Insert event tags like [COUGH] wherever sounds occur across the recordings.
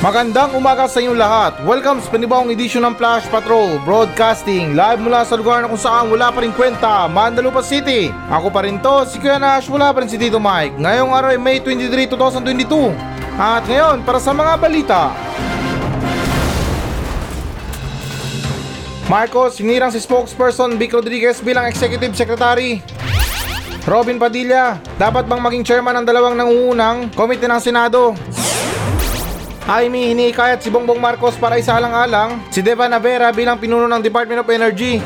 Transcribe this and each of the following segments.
Magandang umaga sa inyong lahat. Welcome sa panibawang edisyon ng Flash Patrol Broadcasting live mula sa lugar na kung saan wala pa rin kwenta, Mandalupa City. Ako pa rin to, si Kuya Nash, wala pa rin si Tito Mike. Ngayong araw ay May 23, 2022. At ngayon, para sa mga balita. Marcos, sinirang si spokesperson Vic Rodriguez bilang executive secretary. Robin Padilla, dapat bang maging chairman ng dalawang nangungunang komite ng Senado? Jaime hinikayat si Bongbong Marcos para isalang-alang si Deva Navera bilang pinuno ng Department of Energy.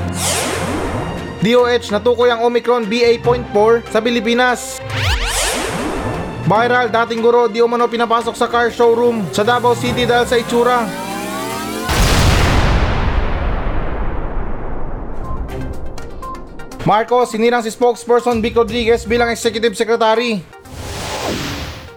DOH natukoy ang Omicron BA.4 sa Pilipinas. Viral dating guro di umano pinapasok sa car showroom sa Davao City dahil sa itsura. Marcos sinirang si spokesperson Vic Rodriguez bilang executive secretary.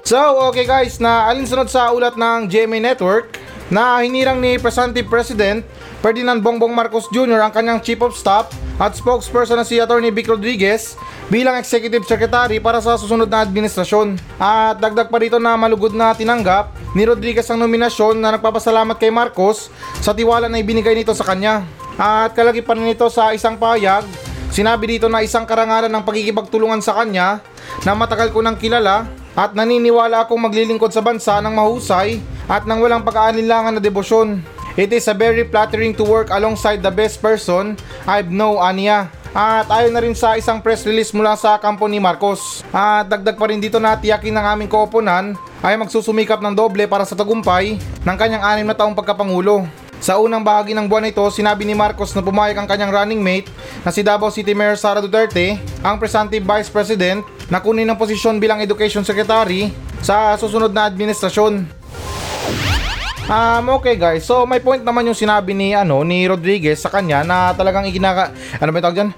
So, okay guys, na alinsunod sa ulat ng GMA Network na hinirang ni Presumptive President Ferdinand Bongbong Marcos Jr. ang kanyang Chief of Staff at spokesperson na si Atty. Vic Rodriguez bilang Executive Secretary para sa susunod na administrasyon. At dagdag pa rito na malugod na tinanggap ni Rodriguez ang nominasyon na nagpapasalamat kay Marcos sa tiwala na ibinigay nito sa kanya. At kalagi pa rin ito sa isang pahayag, sinabi dito na isang karangalan ng pagkikipagtulungan sa kanya na matagal ko nang kilala at naniniwala akong maglilingkod sa bansa ng mahusay at nang walang pag-aalinlangan na debosyon. It is a very flattering to work alongside the best person I've know Anya. At ayon na rin sa isang press release mula sa kampo ni Marcos. At dagdag pa rin dito na tiyakin ng aming kooponan ay magsusumikap ng doble para sa tagumpay ng kanyang anim na taong pagkapangulo. Sa unang bahagi ng buwan ito, sinabi ni Marcos na pumayag ang kanyang running mate na si Davao City Mayor Sara Duterte, ang presumptive Vice President, na kunin ang posisyon bilang Education Secretary sa susunod na administrasyon. Um, okay guys, so may point naman yung sinabi ni ano ni Rodriguez sa kanya na talagang ikinaka ano ba tawag dyan?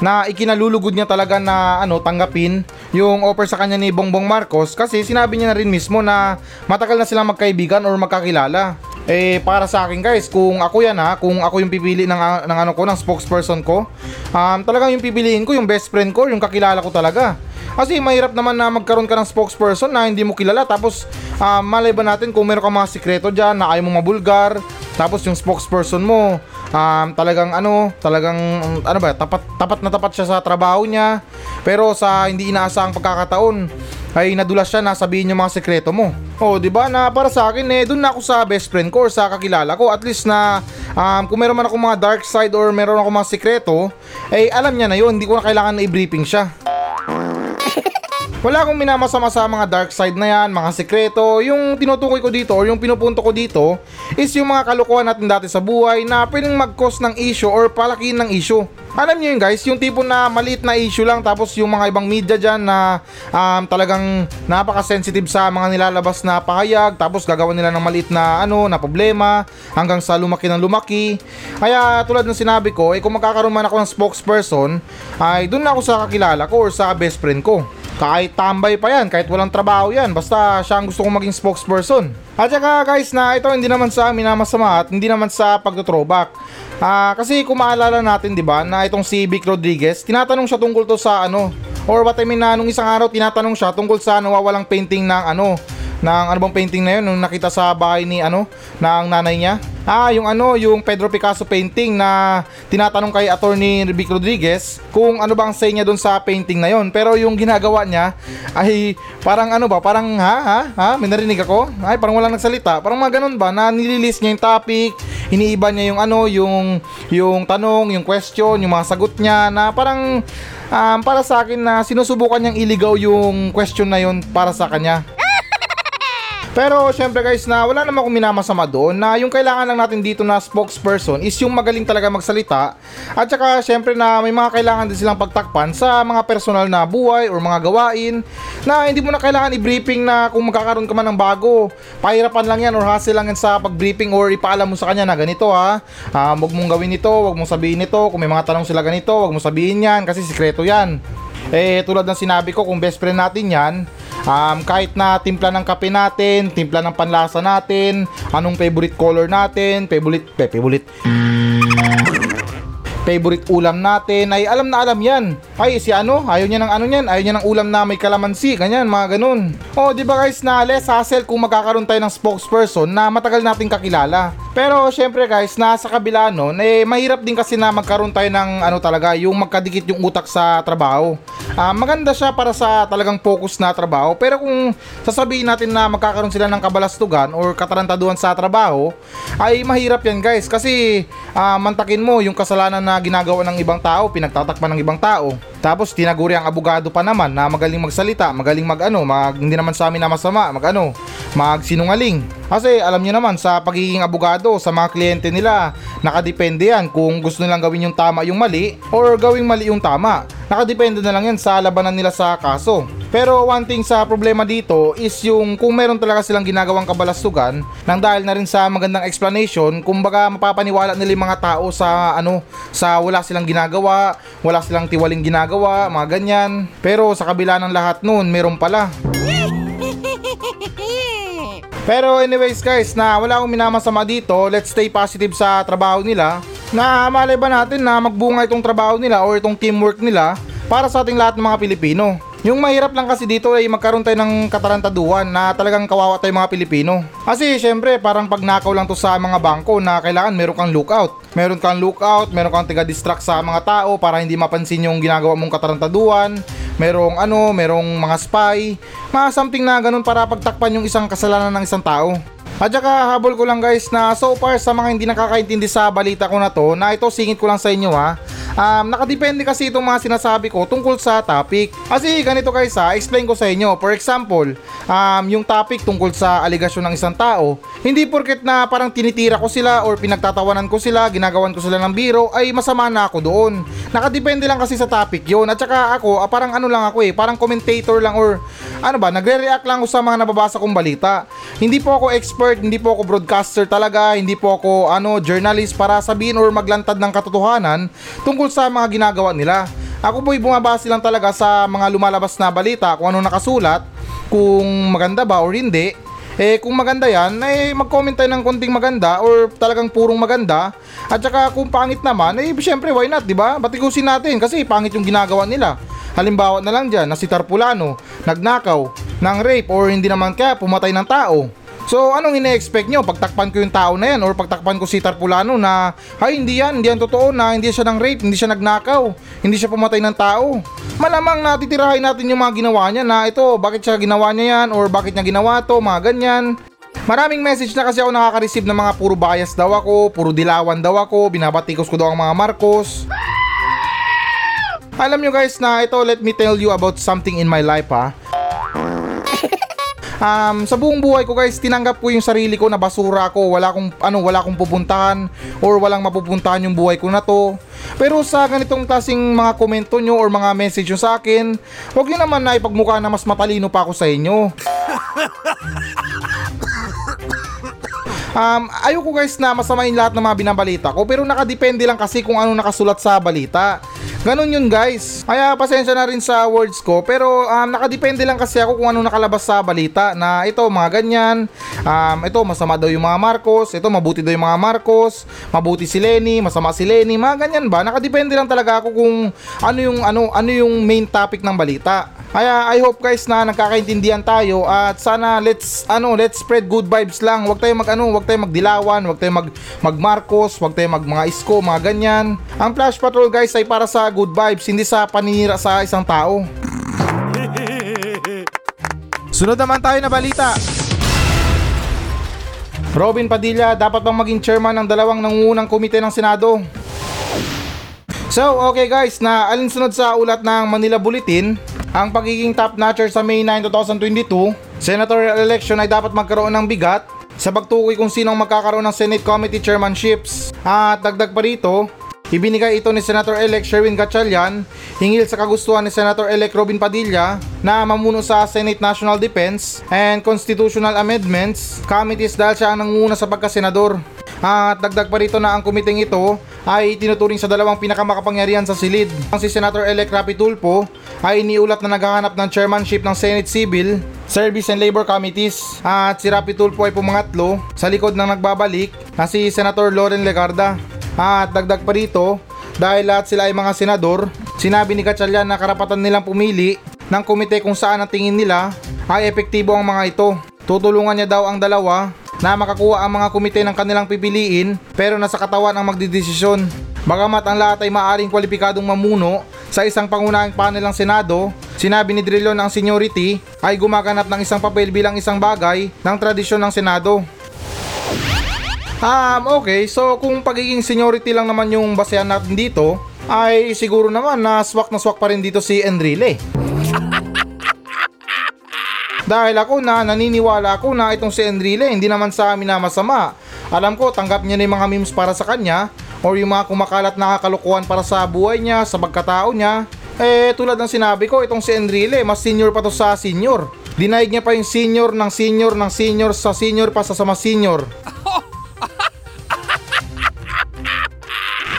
na ikinalulugod niya talaga na ano tanggapin yung offer sa kanya ni Bongbong Marcos kasi sinabi niya na rin mismo na matagal na silang magkaibigan or magkakilala. Eh para sa akin guys, kung ako yan ha, kung ako yung pipili ng, ng ano ko, ng spokesperson ko, um, talagang yung pipiliin ko yung best friend ko, yung kakilala ko talaga. Kasi mahirap naman na magkaroon ka ng spokesperson na hindi mo kilala tapos um, malay ba natin kung meron ka mga sikreto dyan na ayaw mo mabulgar tapos yung spokesperson mo um, talagang ano talagang ano ba tapat tapat na tapat siya sa trabaho niya pero sa hindi inaasahang pagkakataon ay nadulas siya na sabihin yung mga sekreto mo. Oh, 'di ba? Na para sa akin eh doon na ako sa best friend ko or sa kakilala ko at least na um, kung meron man ako mga dark side or meron ako mga sekreto, eh alam niya na 'yon, hindi ko na kailangan na i-briefing siya. Wala akong minamasama sa mga dark side na yan, mga sekreto. Yung tinutukoy ko dito or yung pinupunto ko dito is yung mga kalokohan natin dati sa buhay na pwedeng mag-cause ng issue or palakihin ng issue. Alam niyo yun guys, yung tipo na maliit na issue lang tapos yung mga ibang media dyan na um, talagang napaka-sensitive sa mga nilalabas na pahayag tapos gagawa nila ng maliit na ano na problema hanggang sa lumaki ng lumaki. Kaya tulad ng sinabi ko, eh kung magkakaroon man ako ng spokesperson, ay doon na ako sa kakilala ko or sa best friend ko. Kahit tambay pa yan, kahit walang trabaho yan, basta siya ang gusto kong maging spokesperson. At saka guys na ito hindi naman sa amin na masama at hindi naman sa pagtutrowback. Ah, kasi kung maalala natin 'di ba na itong si Vic Rodriguez, tinatanong siya tungkol to sa ano or what I mean na nung isang araw tinatanong siya tungkol sa nawawalang painting ng ano ng ano bang painting na yun nung nakita sa bahay ni ano ng nanay niya. Ah, yung ano, yung Pedro Picasso painting na tinatanong kay attorney Vic Rodriguez kung ano bang say niya doon sa painting na yon. Pero yung ginagawa niya ay parang ano ba, parang ha, ha, ha, may narinig ako? Ay, parang walang nagsalita. Parang mga ganun ba, na nililis niya yung topic, iniiba niya yung ano, yung, yung tanong, yung question, yung mga sagot niya na parang um, para sa akin na sinusubukan niyang iligaw yung question na yon para sa kanya. Pero syempre guys na wala naman akong minamasama doon na yung kailangan lang natin dito na spokesperson is yung magaling talaga magsalita. At saka syempre na may mga kailangan din silang pagtakpan sa mga personal na buhay or mga gawain na hindi mo na kailangan i-briefing na kung magkakaroon ka man ng bago. Pahirapan lang yan or hassle lang yan sa pag-briefing or ipaalam mo sa kanya na ganito ha? Uh, wag mong gawin ito, wag mong sabihin ito. Kung may mga tanong sila ganito, wag mong sabihin yan kasi sikreto yan. Eh tulad ng sinabi ko kung best friend natin yan Um, kahit na timpla ng kape natin, timpla ng panlasa natin, anong favorite color natin, favorite, pe, favorite. favorite ulam natin ay alam na alam yan. Ay si ano, ayaw niya ng ano niyan, ayaw niya ng ulam na may kalamansi, ganyan, mga ganun. O di ba guys na less hassle kung magkakaroon tayo ng spokesperson na matagal nating kakilala. Pero syempre guys, nasa kabila nun, eh mahirap din kasi na magkaroon tayo ng ano talaga, yung magkadikit yung utak sa trabaho. Ah, maganda siya para sa talagang focus na trabaho. Pero kung sasabihin natin na magkakaroon sila ng kabalastugan or katarantaduhan sa trabaho, ay mahirap yan guys. Kasi ah, mantakin mo yung kasalanan na ginagawa ng ibang tao, pinagtatakpan ng ibang tao. Tapos tinaguri ang abogado pa naman na magaling magsalita, magaling magano, mag, hindi naman sa amin na masama, magano, magsinungaling. Kasi alam niyo naman sa pagiging abogado sa mga kliyente nila, nakadepende yan kung gusto nilang gawin yung tama yung mali or gawing mali yung tama. Nakadepende na lang yan sa labanan nila sa kaso. Pero one thing sa problema dito is yung kung meron talaga silang ginagawang kabalastugan nang dahil na rin sa magandang explanation, kumbaga mapapaniwala nila yung mga tao sa ano, sa wala silang ginagawa, wala silang tiwaling ginagawa, mga ganyan. Pero sa kabila ng lahat nun, meron pala. Pero anyways guys, na wala akong minamasama dito, let's stay positive sa trabaho nila. Na malay ba natin na magbunga itong trabaho nila or itong teamwork nila para sa ating lahat ng mga Pilipino. Yung mahirap lang kasi dito ay magkaroon tayo ng katarantaduhan na talagang kawawa tayo mga Pilipino. Kasi syempre parang pagnakaw lang to sa mga bangko na kailangan meron kang lookout. Meron kang lookout, meron kang tiga-distract sa mga tao para hindi mapansin yung ginagawa mong katarantaduhan. Merong ano, merong mga spy. Mga something na ganun para pagtakpan yung isang kasalanan ng isang tao. At saka habol ko lang guys na so far sa mga hindi nakakaintindi sa balita ko na to na ito singit ko lang sa inyo ha. Um, nakadepende kasi itong mga sinasabi ko tungkol sa topic. Kasi ganito guys ha, explain ko sa inyo. For example, um, yung topic tungkol sa aligasyon ng isang tao, hindi porket na parang tinitira ko sila or pinagtatawanan ko sila, ginagawan ko sila ng biro, ay masama na ako doon. Nakadepende lang kasi sa topic yon At saka ako, ah, parang ano lang ako eh, parang commentator lang or ano ba, nagre-react lang ako sa mga nababasa kong balita. Hindi po ako expert, hindi po ako broadcaster talaga, hindi po ako ano, journalist para sabihin or maglantad ng katotohanan tungkol sa mga ginagawa nila. Ako po'y bumabase lang talaga sa mga lumalabas na balita kung ano nakasulat, kung maganda ba or hindi. Eh kung maganda yan, eh mag-comment tayo ng konting maganda or talagang purong maganda. At saka kung pangit naman, eh syempre why not, di ba? Batikusin natin kasi pangit yung ginagawa nila. Halimbawa na lang dyan na si Tarpulano, nagnakaw, ng rape or hindi naman kaya pumatay ng tao. So anong ine-expect nyo? Pagtakpan ko yung tao na yan or pagtakpan ko si Tarpulano na ay hindi yan, hindi yan totoo na hindi siya ng rape, hindi siya nagnakaw, hindi siya pumatay ng tao. Malamang natitirahin natin yung mga ginawa niya na ito, bakit siya ginawa niya yan or bakit niya ginawa to, mga ganyan. Maraming message na kasi ako nakaka-receive ng mga puro bias daw ako, puro dilawan daw ako, binabatikos ko daw ang mga Marcos. Alam nyo guys na ito, let me tell you about something in my life ha. Um, sa buong buhay ko guys, tinanggap ko yung sarili ko na basura ko, wala akong ano, wala akong pupuntahan or walang mapupuntahan yung buhay ko na to. Pero sa ganitong klaseng mga komento nyo or mga message nyo sa akin, huwag nyo naman na ipagmukha na mas matalino pa ako sa inyo. [LAUGHS] Um, ayoko guys na masamain lahat ng mga binabalita ko pero nakadepende lang kasi kung ano nakasulat sa balita. Ganon yun guys. Kaya pasensya na rin sa words ko pero um, nakadepende lang kasi ako kung ano nakalabas sa balita na ito mga ganyan. Um, ito masama daw yung mga Marcos, ito mabuti daw yung mga Marcos, mabuti si Lenny, masama si Lenny, mga ganyan ba? Nakadepende lang talaga ako kung ano yung ano ano yung main topic ng balita. Kaya I hope guys na nagkakaintindihan tayo at sana let's ano let's spread good vibes lang. Huwag tayong mag ano, huwag tayong magdilawan, huwag tayong mag mag Marcos, huwag tayong mag mga isko, mga ganyan. Ang Flash Patrol guys ay para sa good vibes, hindi sa paninira sa isang tao. Sunod naman tayo na balita. Robin Padilla dapat bang maging chairman ng dalawang nangungunang komite ng Senado? So, okay guys, na alinsunod sa ulat ng Manila Bulletin, ang pagiging top notcher sa May 9, 2022, senatorial election ay dapat magkaroon ng bigat sa pagtukoy kung sinong magkakaroon ng Senate Committee Chairmanships. At dagdag pa rito, ibinigay ito ni Senator-elect Sherwin Gatchalian hingil sa kagustuhan ni Senator-elect Robin Padilla na mamuno sa Senate National Defense and Constitutional Amendments Committees dahil siya ang nanguna sa pagkasenador. At dagdag pa rito na ang kumiting ito ay tinuturing sa dalawang pinakamakapangyarihan sa silid. Ang si Senator-elect Rapi Tulfo ay iniulat na naghahanap ng chairmanship ng Senate Civil, Service and Labor Committees at si Rapi Tulfo ay pumangatlo sa likod ng nagbabalik na si Senator Loren Legarda. At dagdag pa rito Dahil lahat sila ay mga senador, sinabi ni Gatchalian na karapatan nilang pumili ng komite kung saan ang tingin nila ay epektibo ang mga ito. Tutulungan niya daw ang dalawa na makakuha ang mga komite ng kanilang pipiliin pero nasa katawan ang magdidesisyon. Bagamat ang lahat ay maaring kwalipikadong mamuno sa isang pangunahing panel ng Senado, sinabi ni Drilon ang seniority ay gumaganap ng isang papel bilang isang bagay ng tradisyon ng Senado. Um, okay, so kung pagiging seniority lang naman yung basehan natin dito, ay siguro naman na swak na swak pa rin dito si Enrile. [LAUGHS] Dahil ako na naniniwala ako na itong si Enrile hindi naman sa amin na masama. Alam ko tanggap niya na yung mga memes para sa kanya or yung mga kumakalat na kakalukuhan para sa buhay niya, sa pagkatao niya. Eh tulad ng sinabi ko, itong si Enrile mas senior pa to sa senior. Dinaig niya pa yung senior ng senior ng senior sa senior pa sa sama senior.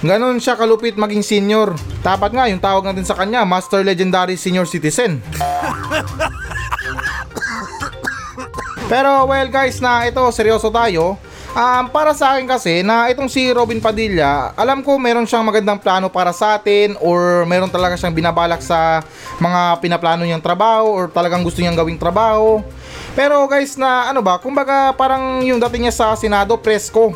Ganon siya kalupit maging senior. Dapat nga yung tawag natin sa kanya, Master Legendary Senior Citizen. Pero well guys na ito seryoso tayo. Um, para sa akin kasi na itong si Robin Padilla, alam ko meron siyang magandang plano para sa atin or meron talaga siyang binabalak sa mga pinaplano niyang trabaho or talagang gusto niyang gawing trabaho. Pero guys na ano ba, kumbaga parang yung dating niya sa Senado presko.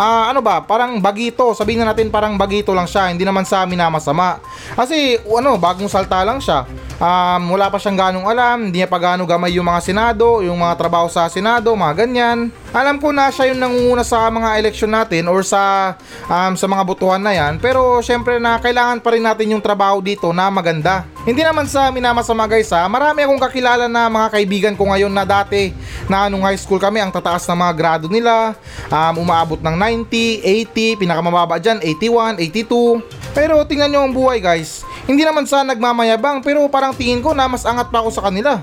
Ah, ano ba, parang bagito. Sabihin na natin parang bagito lang siya, hindi naman sa amin na masama. Kasi ano, bagong salta lang siya. Um, wala pa siyang ganong alam, hindi niya pa gano'ng gamay yung mga senado, yung mga trabaho sa senado, mga ganyan. Alam ko na siya yung nangunguna sa mga eleksyon natin or sa um, sa mga botohan na yan, pero syempre na kailangan pa rin natin yung trabaho dito na maganda. Hindi naman sa amin na masama guys ha, marami akong kakilala na mga kaibigan ko ngayon na dati na nung high school kami, ang tataas ng mga grado nila, um, umaabot ng 90, 80, pinakamababa dyan, 81, 82. Pero tingnan nyo ang buhay guys, hindi naman sa nagmamayabang pero parang tingin ko na mas angat pa ako sa kanila.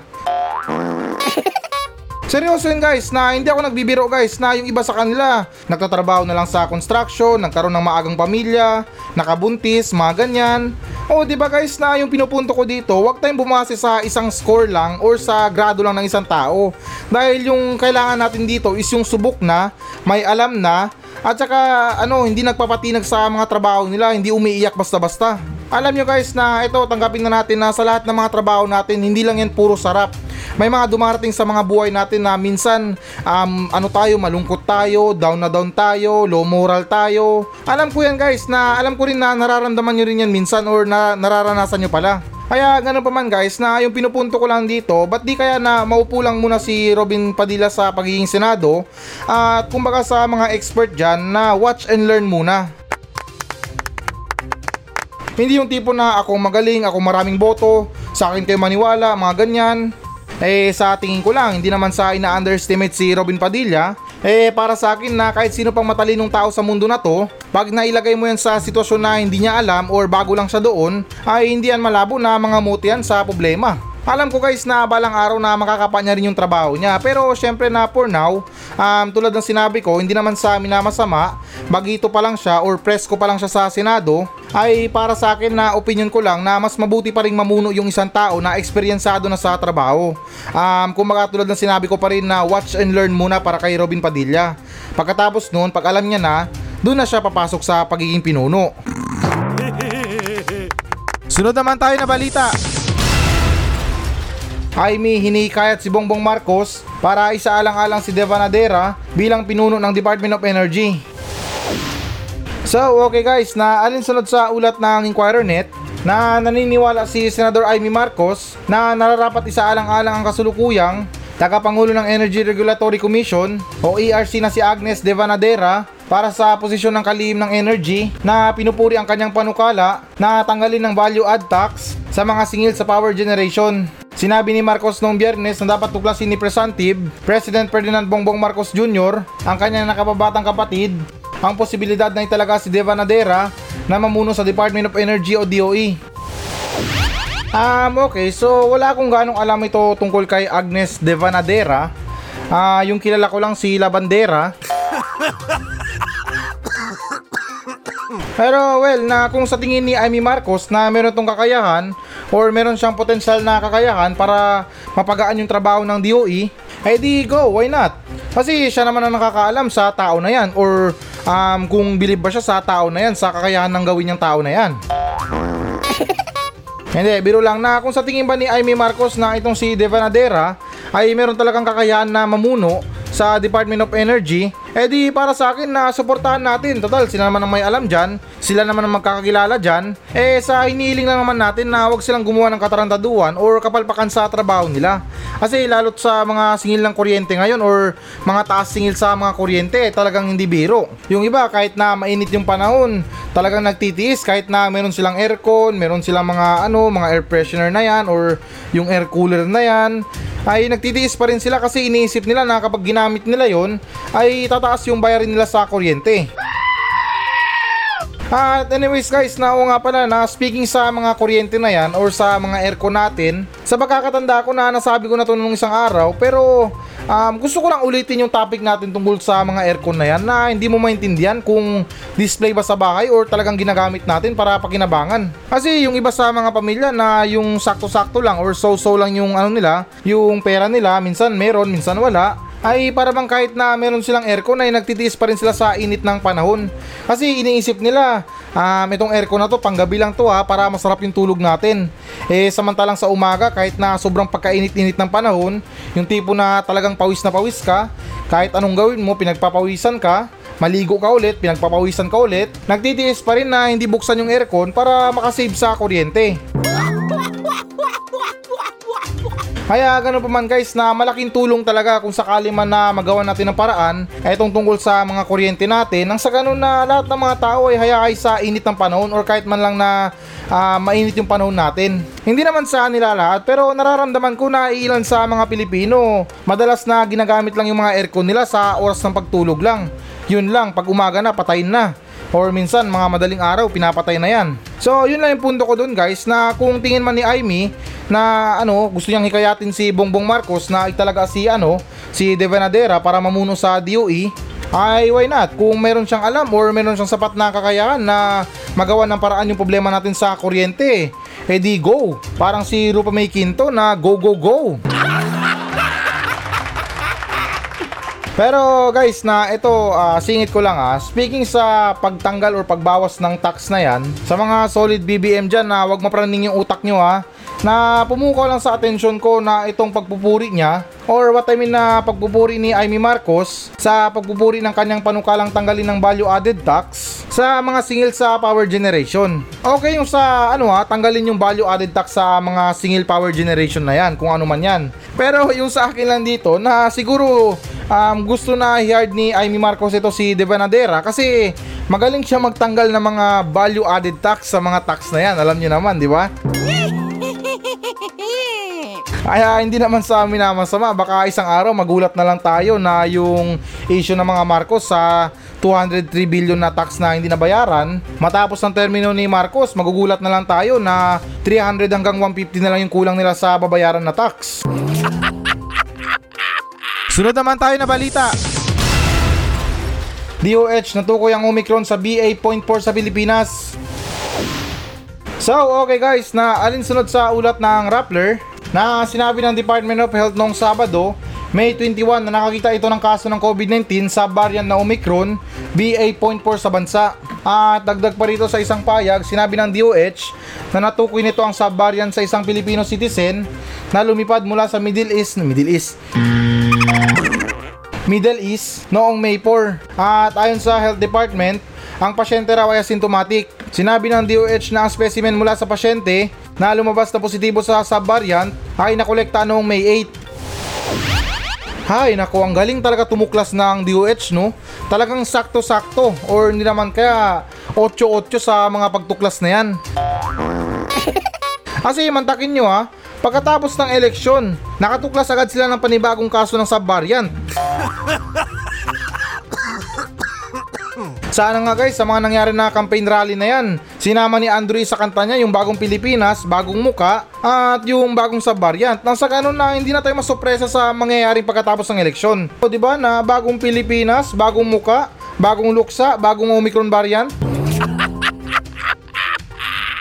Seryoso yun guys na hindi ako nagbibiro guys na yung iba sa kanila nagtatrabaho na lang sa construction, nagkaroon ng maagang pamilya, nakabuntis, mga ganyan. O di ba guys na yung pinupunto ko dito, wag tayong bumase sa isang score lang or sa grado lang ng isang tao. Dahil yung kailangan natin dito is yung subok na, may alam na, at saka ano, hindi nagpapatinag sa mga trabaho nila, hindi umiiyak basta-basta. Alam nyo guys na ito, tanggapin na natin na sa lahat ng mga trabaho natin, hindi lang yan puro sarap. May mga dumarating sa mga buhay natin na minsan um, ano tayo, malungkot tayo, down na down tayo, low moral tayo. Alam ko yan guys na alam ko rin na nararamdaman nyo rin yan minsan or na nararanasan nyo pala. Kaya ganun pa man guys na yung pinupunto ko lang dito, ba't di kaya na maupo lang muna si Robin Padilla sa pagiging senado at kumbaga sa mga expert dyan na watch and learn muna. Hindi yung tipo na ako magaling, ako maraming boto, sa akin kayo maniwala, mga ganyan. Eh sa tingin ko lang, hindi naman sa ina-underestimate si Robin Padilla. Eh para sa akin na kahit sino pang matalinong tao sa mundo na to, pag nailagay mo yan sa sitwasyon na hindi niya alam or bago lang siya doon, ay hindi yan malabo na mga mutian sa problema. Alam ko guys na balang araw na makakapa niya rin yung trabaho niya. Pero syempre na for now, um, tulad ng sinabi ko, hindi naman sa amin na masama. Bagito pa lang siya or presko pa lang siya sa Senado. Ay para sa akin na opinion ko lang na mas mabuti pa rin mamuno yung isang tao na eksperyensado na sa trabaho. Um, kung tulad ng sinabi ko pa rin na watch and learn muna para kay Robin Padilla. Pagkatapos noon, pag alam niya na, doon na siya papasok sa pagiging pinuno. [LAUGHS] Sunod naman tayo na balita. Jaime hinikayat si Bongbong Marcos para isaalang-alang si Devanadera bilang pinuno ng Department of Energy. So, okay guys, na alinsunod sa ulat ng Inquirer.net na naniniwala si Senador Amy Marcos na nararapat isaalang-alang ang kasulukuyang tagapangulo ng Energy Regulatory Commission o ERC na si Agnes Devanadera para sa posisyon ng kalihim ng energy na pinupuri ang kanyang panukala na tanggalin ng value add tax sa mga singil sa power generation. Sinabi ni Marcos noong biyernes na dapat tuklasin ni Presantive, President Ferdinand Bongbong Marcos Jr., ang kanyang nakababatang kapatid, ang posibilidad na italaga si Deva Nadera na mamuno sa Department of Energy o DOE. Um, okay, so wala akong ganong alam ito tungkol kay Agnes Devanadera. Ah, yung kilala ko lang si Labandera. Pero well, na kung sa tingin ni Amy Marcos na meron tong kakayahan or meron siyang potensyal na kakayahan para mapagaan yung trabaho ng DOE, eh di go, why not? Kasi siya naman ang nakakaalam sa tao na yan or um, kung bilib ba siya sa tao na yan, sa kakayahan ng gawin niyang tao na yan. [LAUGHS] Hindi, biro lang na kung sa tingin ba ni Amy Marcos na itong si Devanadera ay meron talagang kakayahan na mamuno sa Department of Energy, eh di para sa akin na suportahan natin. Total, sila naman ang may alam dyan, sila naman ang magkakakilala dyan. Eh sa hinihiling lang naman natin na wag silang gumawa ng katarantaduan or kapalpakan sa trabaho nila. Kasi lalot sa mga singil ng kuryente ngayon or mga taas singil sa mga kuryente, talagang hindi biro. Yung iba kahit na mainit yung panahon, talagang nagtitiis kahit na meron silang aircon, meron silang mga ano, mga air freshener na yan or yung air cooler na yan ay nagtitiis pa rin sila kasi iniisip nila na kapag ginamit nila yon ay tataas yung bayarin nila sa kuryente. At anyways guys, na nga pala na speaking sa mga kuryente na yan or sa mga aircon natin, sa pagkakatanda ko na nasabi ko na to nung isang araw pero um, gusto ko lang ulitin yung topic natin tungkol sa mga aircon na yan na hindi mo maintindihan kung display ba sa bahay or talagang ginagamit natin para pakinabangan. Kasi yung iba sa mga pamilya na yung sakto-sakto lang or so-so lang yung ano nila, yung pera nila, minsan meron, minsan wala, ay para bang kahit na meron silang aircon ay nagtitiis pa rin sila sa init ng panahon. Kasi iniisip nila, um, itong aircon na to panggabi lang to ha para masarap yung tulog natin. Eh samantalang sa umaga kahit na sobrang pagkainit-init ng panahon, yung tipo na talagang pawis na pawis ka, kahit anong gawin mo pinagpapawisan ka, maligo ka ulit, pinagpapawisan ka ulit, nagtitiis pa rin na hindi buksan yung aircon para makasave sa kuryente. [LAUGHS] Kaya ganun pa man guys na malaking tulong talaga kung sakali man na magawa natin ng paraan ay itong tungkol sa mga kuryente natin nang sa ganun na lahat ng mga tao ay hayakay sa init ng panahon or kahit man lang na uh, mainit yung panahon natin. Hindi naman sa nila lahat pero nararamdaman ko na ilan sa mga Pilipino madalas na ginagamit lang yung mga aircon nila sa oras ng pagtulog lang. Yun lang, pag umaga na patayin na. Or minsan mga madaling araw pinapatay na yan. So yun lang yung punto ko dun guys na kung tingin man ni Aimee na ano gusto niyang hikayatin si Bongbong Marcos na italaga si ano si Devanadera para mamuno sa DOE ay why not? Kung meron siyang alam or meron siyang sapat na kakayahan na magawa ng paraan yung problema natin sa kuryente eh di go. Parang si Rupa May Quinto na go go go Pero guys na ito uh, singit ko lang ah. Speaking sa pagtanggal or pagbawas ng tax na yan, sa mga solid BBM diyan na wag mapraning yung utak nyo ha. Na pumukaw lang sa atensyon ko na itong pagpupuri niya or what I mean na pagpupuri ni Amy Marcos sa pagpupuri ng kanyang panukalang tanggalin ng value added tax sa mga singil sa power generation. Okay yung sa ano ha, tanggalin yung value added tax sa mga single power generation na yan kung ano man yan. Pero yung sa akin lang dito na siguro um, gusto na i-hard ni Amy Marcos ito si Devanadera kasi magaling siya magtanggal ng mga value added tax sa mga tax na yan. Alam niyo naman, di ba? [LAUGHS] Kaya hindi naman sa amin na masama, baka isang araw magulat na lang tayo na yung issue ng mga Marcos sa 203 billion na tax na hindi nabayaran. Matapos ng termino ni Marcos, magugulat na lang tayo na 300 hanggang 150 na lang yung kulang nila sa babayaran na tax. [LAUGHS] Sunod naman tayo na balita. DOH natukoy ang Omicron sa BA.4 sa Pilipinas. So, okay guys, na alinsunod sa ulat ng Rappler na sinabi ng Department of Health noong Sabado, May 21 na nakakita ito ng kaso ng COVID-19 sa variant na Omicron BA.4 sa bansa. At dagdag pa rito sa isang payag, sinabi ng DOH na natukoy nito ang subvariant sa isang Filipino citizen na lumipad mula sa Middle East, Middle East, Middle East noong May 4. At ayon sa Health Department, ang pasyente raw ay asymptomatic. Sinabi ng DOH na ang specimen mula sa pasyente na lumabas na positibo sa subvariant ay nakolekta noong May 8. Hay, nako, ang galing talaga tumuklas ng DOH, no? Talagang sakto-sakto or hindi naman kaya 8-8 sa mga pagtuklas na yan. Kasi mantakin nyo ha, Pagkatapos ng eleksyon, nakatuklas agad sila ng panibagong kaso ng subvariant. Sana nga guys, sa mga nangyari na campaign rally na yan, sinama ni Andrew sa kanta niya yung bagong Pilipinas, bagong muka, at yung bagong subvariant. Nang sa ganun na hindi na tayo masopresa sa mangyayaring pagkatapos ng eleksyon. O di ba na bagong Pilipinas, bagong muka, bagong luksa, bagong Omicron variant?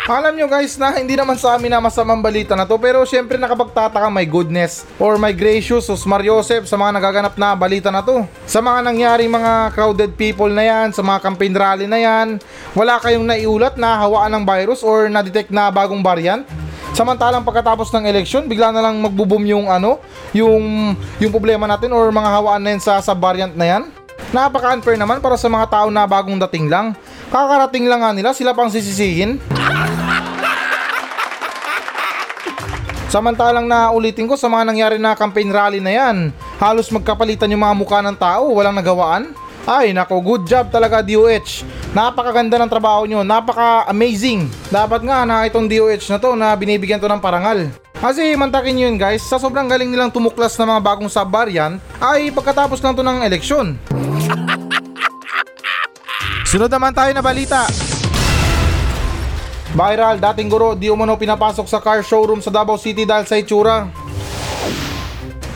Alam nyo guys na hindi naman sa amin na masamang balita na to pero syempre nakapagtataka my goodness or my gracious Osmar Joseph sa mga nagaganap na balita na to. Sa mga nangyaring mga crowded people na yan, sa mga campaign rally na yan, wala kayong naiulat na hawaan ng virus or na-detect na bagong variant? Samantalang pagkatapos ng eleksyon, bigla na lang magbo-boom yung ano, yung yung problema natin or mga hawaan na yan sa sa variant na yan. Napaka-unfair naman para sa mga tao na bagong dating lang. Kakarating lang nga nila, sila pang sisisihin. Samantalang na ulitin ko sa mga nangyari na campaign rally na yan, halos magkapalitan yung mga mukha ng tao, walang nagawaan. Ay, nako, good job talaga DOH. Napakaganda ng trabaho nyo, napaka-amazing. Dapat nga na itong DOH na to na binibigyan to ng parangal. Kasi mantakin nyo yun guys, sa sobrang galing nilang tumuklas ng mga bagong sub-variant, ay pagkatapos lang to ng eleksyon. Sunod naman tayo na balita. Viral, dating guro, di umano pinapasok sa car showroom sa Davao City dahil sa itsura.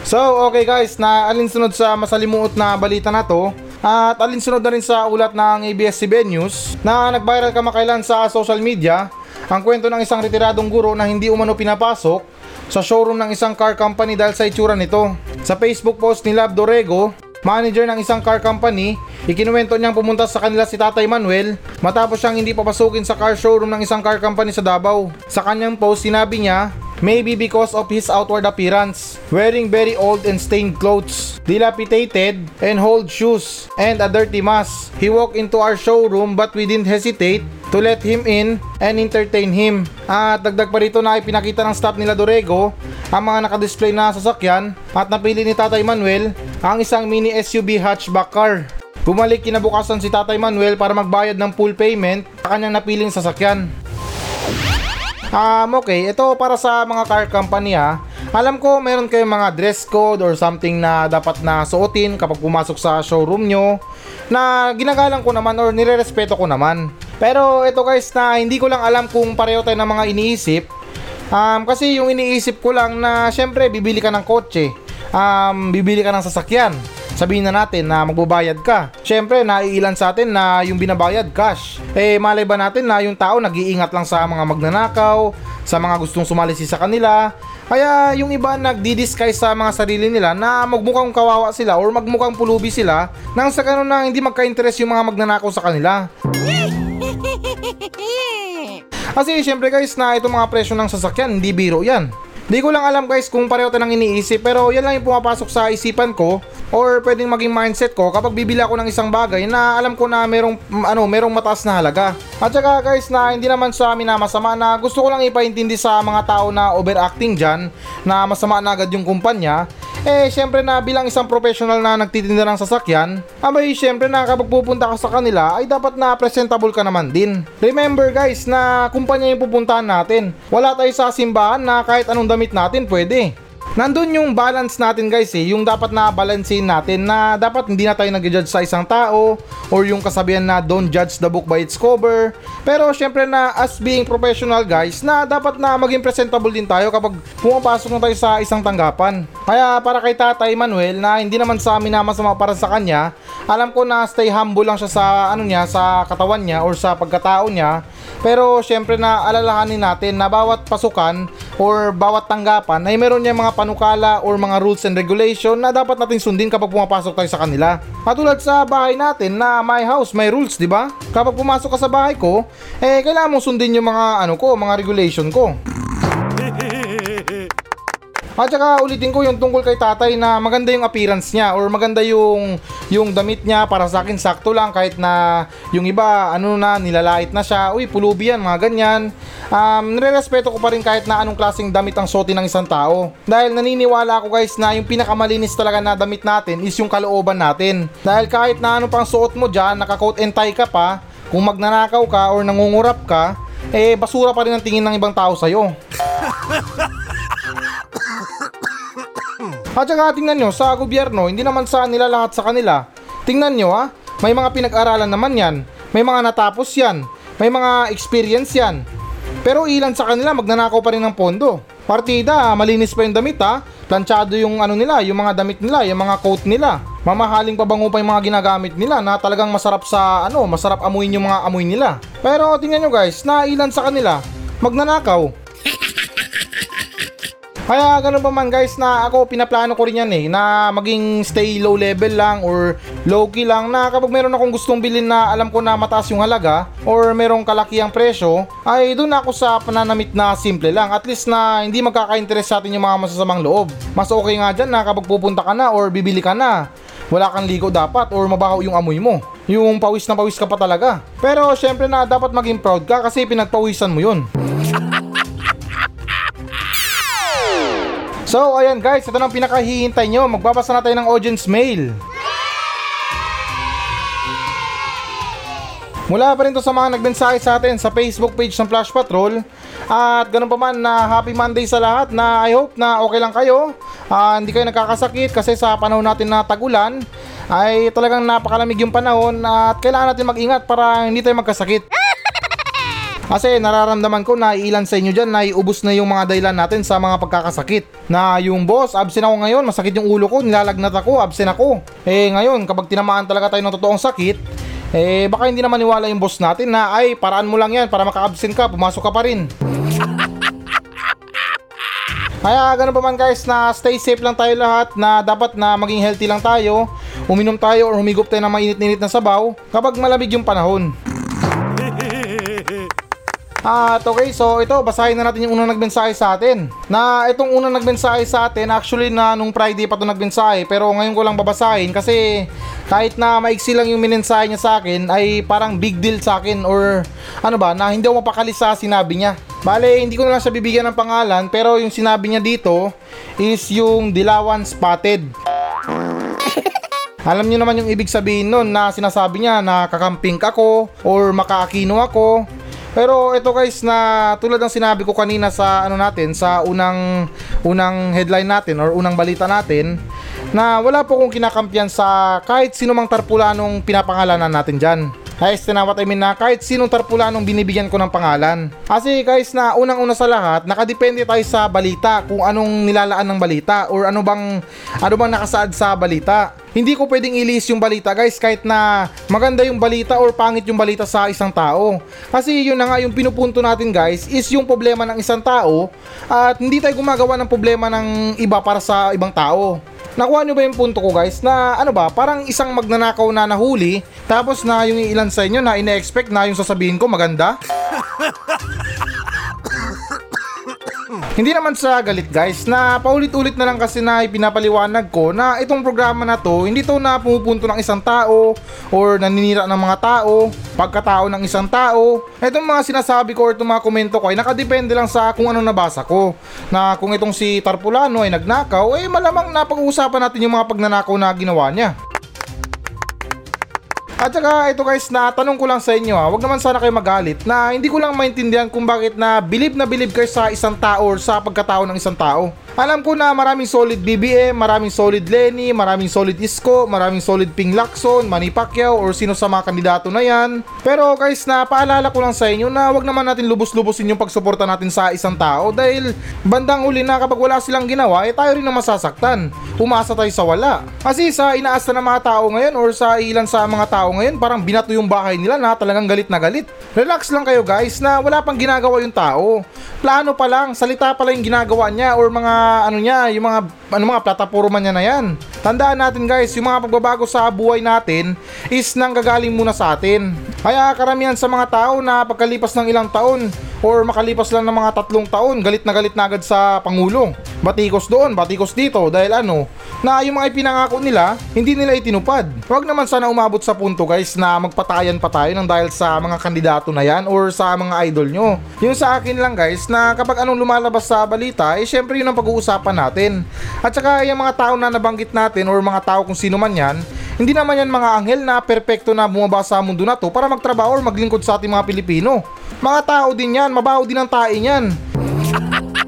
So, okay guys, na alinsunod sa masalimuot na balita na to, at alinsunod na rin sa ulat ng ABS-CBN News na nag-viral kamakailan sa social media ang kwento ng isang retiradong guro na hindi umano pinapasok sa showroom ng isang car company dahil sa itsura nito. Sa Facebook post ni Lab Dorego, manager ng isang car company, ikinuwento niyang pumunta sa kanila si Tatay Manuel matapos siyang hindi papasukin sa car showroom ng isang car company sa Davao. Sa kanyang post, sinabi niya, maybe because of his outward appearance, wearing very old and stained clothes, dilapidated and old shoes, and a dirty mask. He walked into our showroom but we didn't hesitate to let him in and entertain him. At dagdag pa rito na ipinakita ng staff nila Dorego ang mga nakadisplay na sasakyan at napili ni Tatay Manuel ang isang mini SUV hatchback car. Bumalik kinabukasan si Tatay Manuel para magbayad ng full payment sa kanyang napiling sasakyan. Um, okay, ito para sa mga car company ha. Alam ko meron kayong mga dress code or something na dapat na suotin kapag pumasok sa showroom nyo na ginagalang ko naman or nirerespeto ko naman. Pero ito guys na hindi ko lang alam kung pareho tayo ng mga iniisip. Um, kasi yung iniisip ko lang na syempre bibili ka ng kotse, um, bibili ka ng sasakyan sabihin na natin na magbabayad ka. Siyempre, naiilan sa atin na yung binabayad cash. Eh, malay ba natin na yung tao nag-iingat lang sa mga magnanakaw, sa mga gustong sumalisi sa kanila. Kaya yung iba nagdi-disguise sa mga sarili nila na magmukhang kawawa sila or magmukhang pulubi sila nang sa ganun na hindi magka-interest yung mga magnanakaw sa kanila. [LAUGHS] Kasi syempre guys na itong mga presyo ng sasakyan, hindi biro yan. Di ko lang alam guys kung pareho tayo ng iniisip pero yan lang yung pumapasok sa isipan ko or pwedeng maging mindset ko kapag bibili ako ng isang bagay na alam ko na merong ano, merong mataas na halaga. At saka guys na hindi naman sa amin na masama na gusto ko lang ipaintindi sa mga tao na overacting dyan na masama na agad yung kumpanya eh, syempre na bilang isang professional na nagtitinda ng sasakyan, abay syempre na kapag pupunta ka sa kanila ay dapat na presentable ka naman din. Remember guys na kumpanya yung pupuntahan natin. Wala tayo sa simbahan na kahit anong damit natin pwede. Nandun yung balance natin guys eh, yung dapat na balancein natin na dapat hindi na tayo nag-judge sa isang tao or yung kasabihan na don't judge the book by its cover. Pero syempre na as being professional guys, na dapat na maging presentable din tayo kapag pumapasok na tayo sa isang tanggapan. Kaya para kay Tatay Manuel na hindi naman sa amin na masama para sa kanya, alam ko na stay humble lang siya sa ano niya, sa katawan niya or sa pagkatao niya. Pero syempre na alalahanin natin na bawat pasukan or bawat tanggapan ay meron niya mga panukala or mga rules and regulation na dapat nating sundin kapag pumapasok tayo sa kanila. Katulad sa bahay natin na my house, may rules, di ba? Kapag pumasok ka sa bahay ko, eh kailangan mong sundin yung mga ano ko, mga regulation ko. At saka ulitin ko yung tungkol kay tatay na maganda yung appearance niya or maganda yung yung damit niya para sa akin sakto lang kahit na yung iba ano na nilalait na siya. Uy, pulubi yan, mga ganyan. Um, nire-respeto ko pa rin kahit na anong klaseng damit ang suotin ng isang tao. Dahil naniniwala ako guys na yung pinakamalinis talaga na damit natin is yung kalooban natin. Dahil kahit na ano pang suot mo dyan, naka-coat and tie ka pa, kung magnanakaw ka or nangungurap ka, eh basura pa rin ang tingin ng ibang tao sa'yo. [LAUGHS] At saka tingnan nyo, sa gobyerno, hindi naman sa nila lahat sa kanila. Tingnan nyo ha, may mga pinag-aralan naman yan, may mga natapos yan, may mga experience yan. Pero ilan sa kanila magnanakaw pa rin ng pondo. Partida, malinis pa yung damit ha, planchado yung ano nila, yung mga damit nila, yung mga coat nila. Mamahaling pabango pa yung mga ginagamit nila na talagang masarap sa ano, masarap amuin yung mga amoy nila. Pero tingnan nyo guys, na ilan sa kanila, magnanakaw. Kaya ganun pa man guys na ako pinaplano ko rin yan eh na maging stay low level lang or low key lang na kapag meron akong gustong bilhin na alam ko na mataas yung halaga or merong kalakiang presyo ay doon ako sa pananamit na simple lang at least na hindi magkaka-interest sa atin yung mga masasamang loob. Mas okay nga dyan na kapag pupunta ka na or bibili ka na wala kang ligo dapat or mabaho yung amoy mo. Yung pawis na pawis ka pa talaga. Pero syempre na dapat maging proud ka kasi pinagpawisan mo yun. So, ayan guys, ito nang pinakahihintay nyo. Magbabasa na tayo ng audience mail. Mula pa rin to sa mga nagmensahe sa atin sa Facebook page ng Flash Patrol. At ganun pa man na happy Monday sa lahat na I hope na okay lang kayo. Ah, hindi kayo nagkakasakit kasi sa panahon natin na tagulan ay talagang napakalamig yung panahon at kailangan natin mag-ingat para hindi tayo magkasakit. Kasi nararamdaman ko na ilan sa inyo dyan na iubos na yung mga dahilan natin sa mga pagkakasakit. Na yung boss, absent ako ngayon, masakit yung ulo ko, nilalagnat ako, absent ako. Eh ngayon, kapag tinamaan talaga tayo ng totoong sakit, eh baka hindi naman niwala yung boss natin na ay paraan mo lang yan para maka-absent ka, pumasok ka pa rin. [LAUGHS] Kaya ganun pa man guys na stay safe lang tayo lahat na dapat na maging healthy lang tayo. Uminom tayo or humigop tayo ng mainit-init na sabaw kapag malamig yung panahon. At okay, so ito, basahin na natin yung unang nagmensahe sa atin. Na itong unang nagmensahe sa atin, actually na nung Friday pa ito nagmensahe, pero ngayon ko lang babasahin kasi kahit na maiksi lang yung minensahe niya sa akin, ay parang big deal sa akin or ano ba, na hindi ako mapakali sa sinabi niya. Bale, hindi ko na lang siya bibigyan ng pangalan, pero yung sinabi niya dito is yung Dilawan Spotted. Alam niyo naman yung ibig sabihin nun na sinasabi niya na kakamping ako or makaakino ako pero ito guys na tulad ng sinabi ko kanina sa ano natin sa unang unang headline natin or unang balita natin na wala po kong kinakampiyan sa kahit sino mang tarpulanong pinapangalanan natin dyan. Guys, tinawat I mean na kahit sinong tarpulanong binibigyan ko ng pangalan. Kasi guys na unang-una sa lahat, nakadepende tayo sa balita kung anong nilalaan ng balita or ano bang ano bang nakasaad sa balita. Hindi ko pwedeng ilis yung balita guys kahit na maganda yung balita or pangit yung balita sa isang tao. Kasi yun na nga yung pinupunto natin guys is yung problema ng isang tao at hindi tayo gumagawa ng problema ng iba para sa ibang tao. Nakuha nyo ba yung punto ko guys na ano ba parang isang magnanakaw na nahuli tapos na yung ilan sa inyo na ine-expect na yung sasabihin ko maganda? [LAUGHS] Hindi naman sa galit guys na paulit-ulit na lang kasi na ipinapaliwanag ko na itong programa na to hindi to na pumupunto ng isang tao or naninira ng mga tao, pagkatao ng isang tao. Itong mga sinasabi ko or itong mga komento ko ay nakadepende lang sa kung anong nabasa ko. Na kung itong si Tarpulano ay nagnakaw, eh malamang napag-uusapan natin yung mga pagnanakaw na ginawa niya. At saka ito guys na tanong ko lang sa inyo ha, wag naman sana kayo magalit na hindi ko lang maintindihan kung bakit na bilib na bilib kayo sa isang tao or sa pagkatao ng isang tao. Alam ko na maraming solid BBM, maraming solid Lenny, maraming solid Isko, maraming solid Ping Lacson, Manny Pacquiao or sino sa mga kandidato na yan. Pero guys na paalala ko lang sa inyo na wag naman natin lubos-lubosin yung pagsuporta natin sa isang tao dahil bandang uli na kapag wala silang ginawa eh tayo rin ang masasaktan. Umasa tayo sa wala. Kasi sa inaasa ng mga tao ngayon or sa ilan sa mga tao ngayon parang binato yung bahay nila na talagang galit na galit. Relax lang kayo guys na wala pang ginagawa yung tao. Plano pa lang, salita pa lang yung ginagawa niya or mga ano niya, yung mga ano mga plataporma niya na yan. Tandaan natin guys, yung mga pagbabago sa buhay natin is nanggagaling muna sa atin. Kaya karamihan sa mga tao na pagkalipas ng ilang taon or makalipas lang ng mga tatlong taon, galit na galit na agad sa Pangulo. Batikos doon, batikos dito dahil ano, na yung mga ipinangako nila, hindi nila itinupad. Huwag naman sana umabot sa punto guys na magpatayan pa tayo ng dahil sa mga kandidato na yan or sa mga idol nyo. Yung sa akin lang guys na kapag anong lumalabas sa balita, eh syempre yun ang pag-uusapan natin. At saka yung mga tao na nabanggit natin or mga tao kung sino man yan, hindi naman yan mga anghel na perpekto na bumaba sa mundo na to para magtrabaho or maglingkod sa ating mga Pilipino. Mga tao din yan, mabaho din ang tae niyan.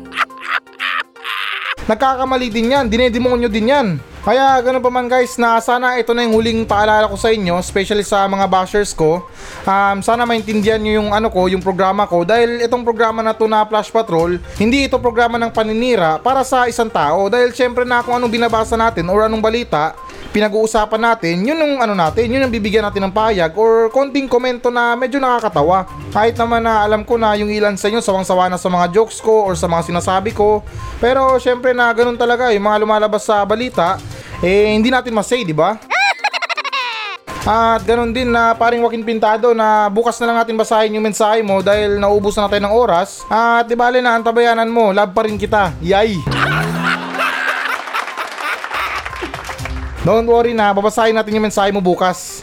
[LAUGHS] Nagkakamali din yan, dinedemonyo din yan. Kaya ganun pa man guys na sana ito na yung huling paalala ko sa inyo, especially sa mga bashers ko. Um, sana maintindihan nyo yung ano ko, yung programa ko dahil itong programa na to na Flash Patrol, hindi ito programa ng paninira para sa isang tao dahil syempre na kung anong binabasa natin or anong balita, pinag-uusapan natin, yun yung ano natin, yun yung bibigyan natin ng pahayag or konting komento na medyo nakakatawa. Kahit naman na alam ko na yung ilan sa inyo sawang-sawa na sa mga jokes ko or sa mga sinasabi ko. Pero syempre na ganun talaga, yung mga lumalabas sa balita, eh hindi natin masay, di ba? [LAUGHS] At ganun din na paring wakin pintado na bukas na lang natin basahin yung mensahe mo dahil naubos na tayo ng oras. At di bale na antabayanan mo, love pa rin kita. Yay! Don't worry na, babasahin natin yung mensahe mo bukas.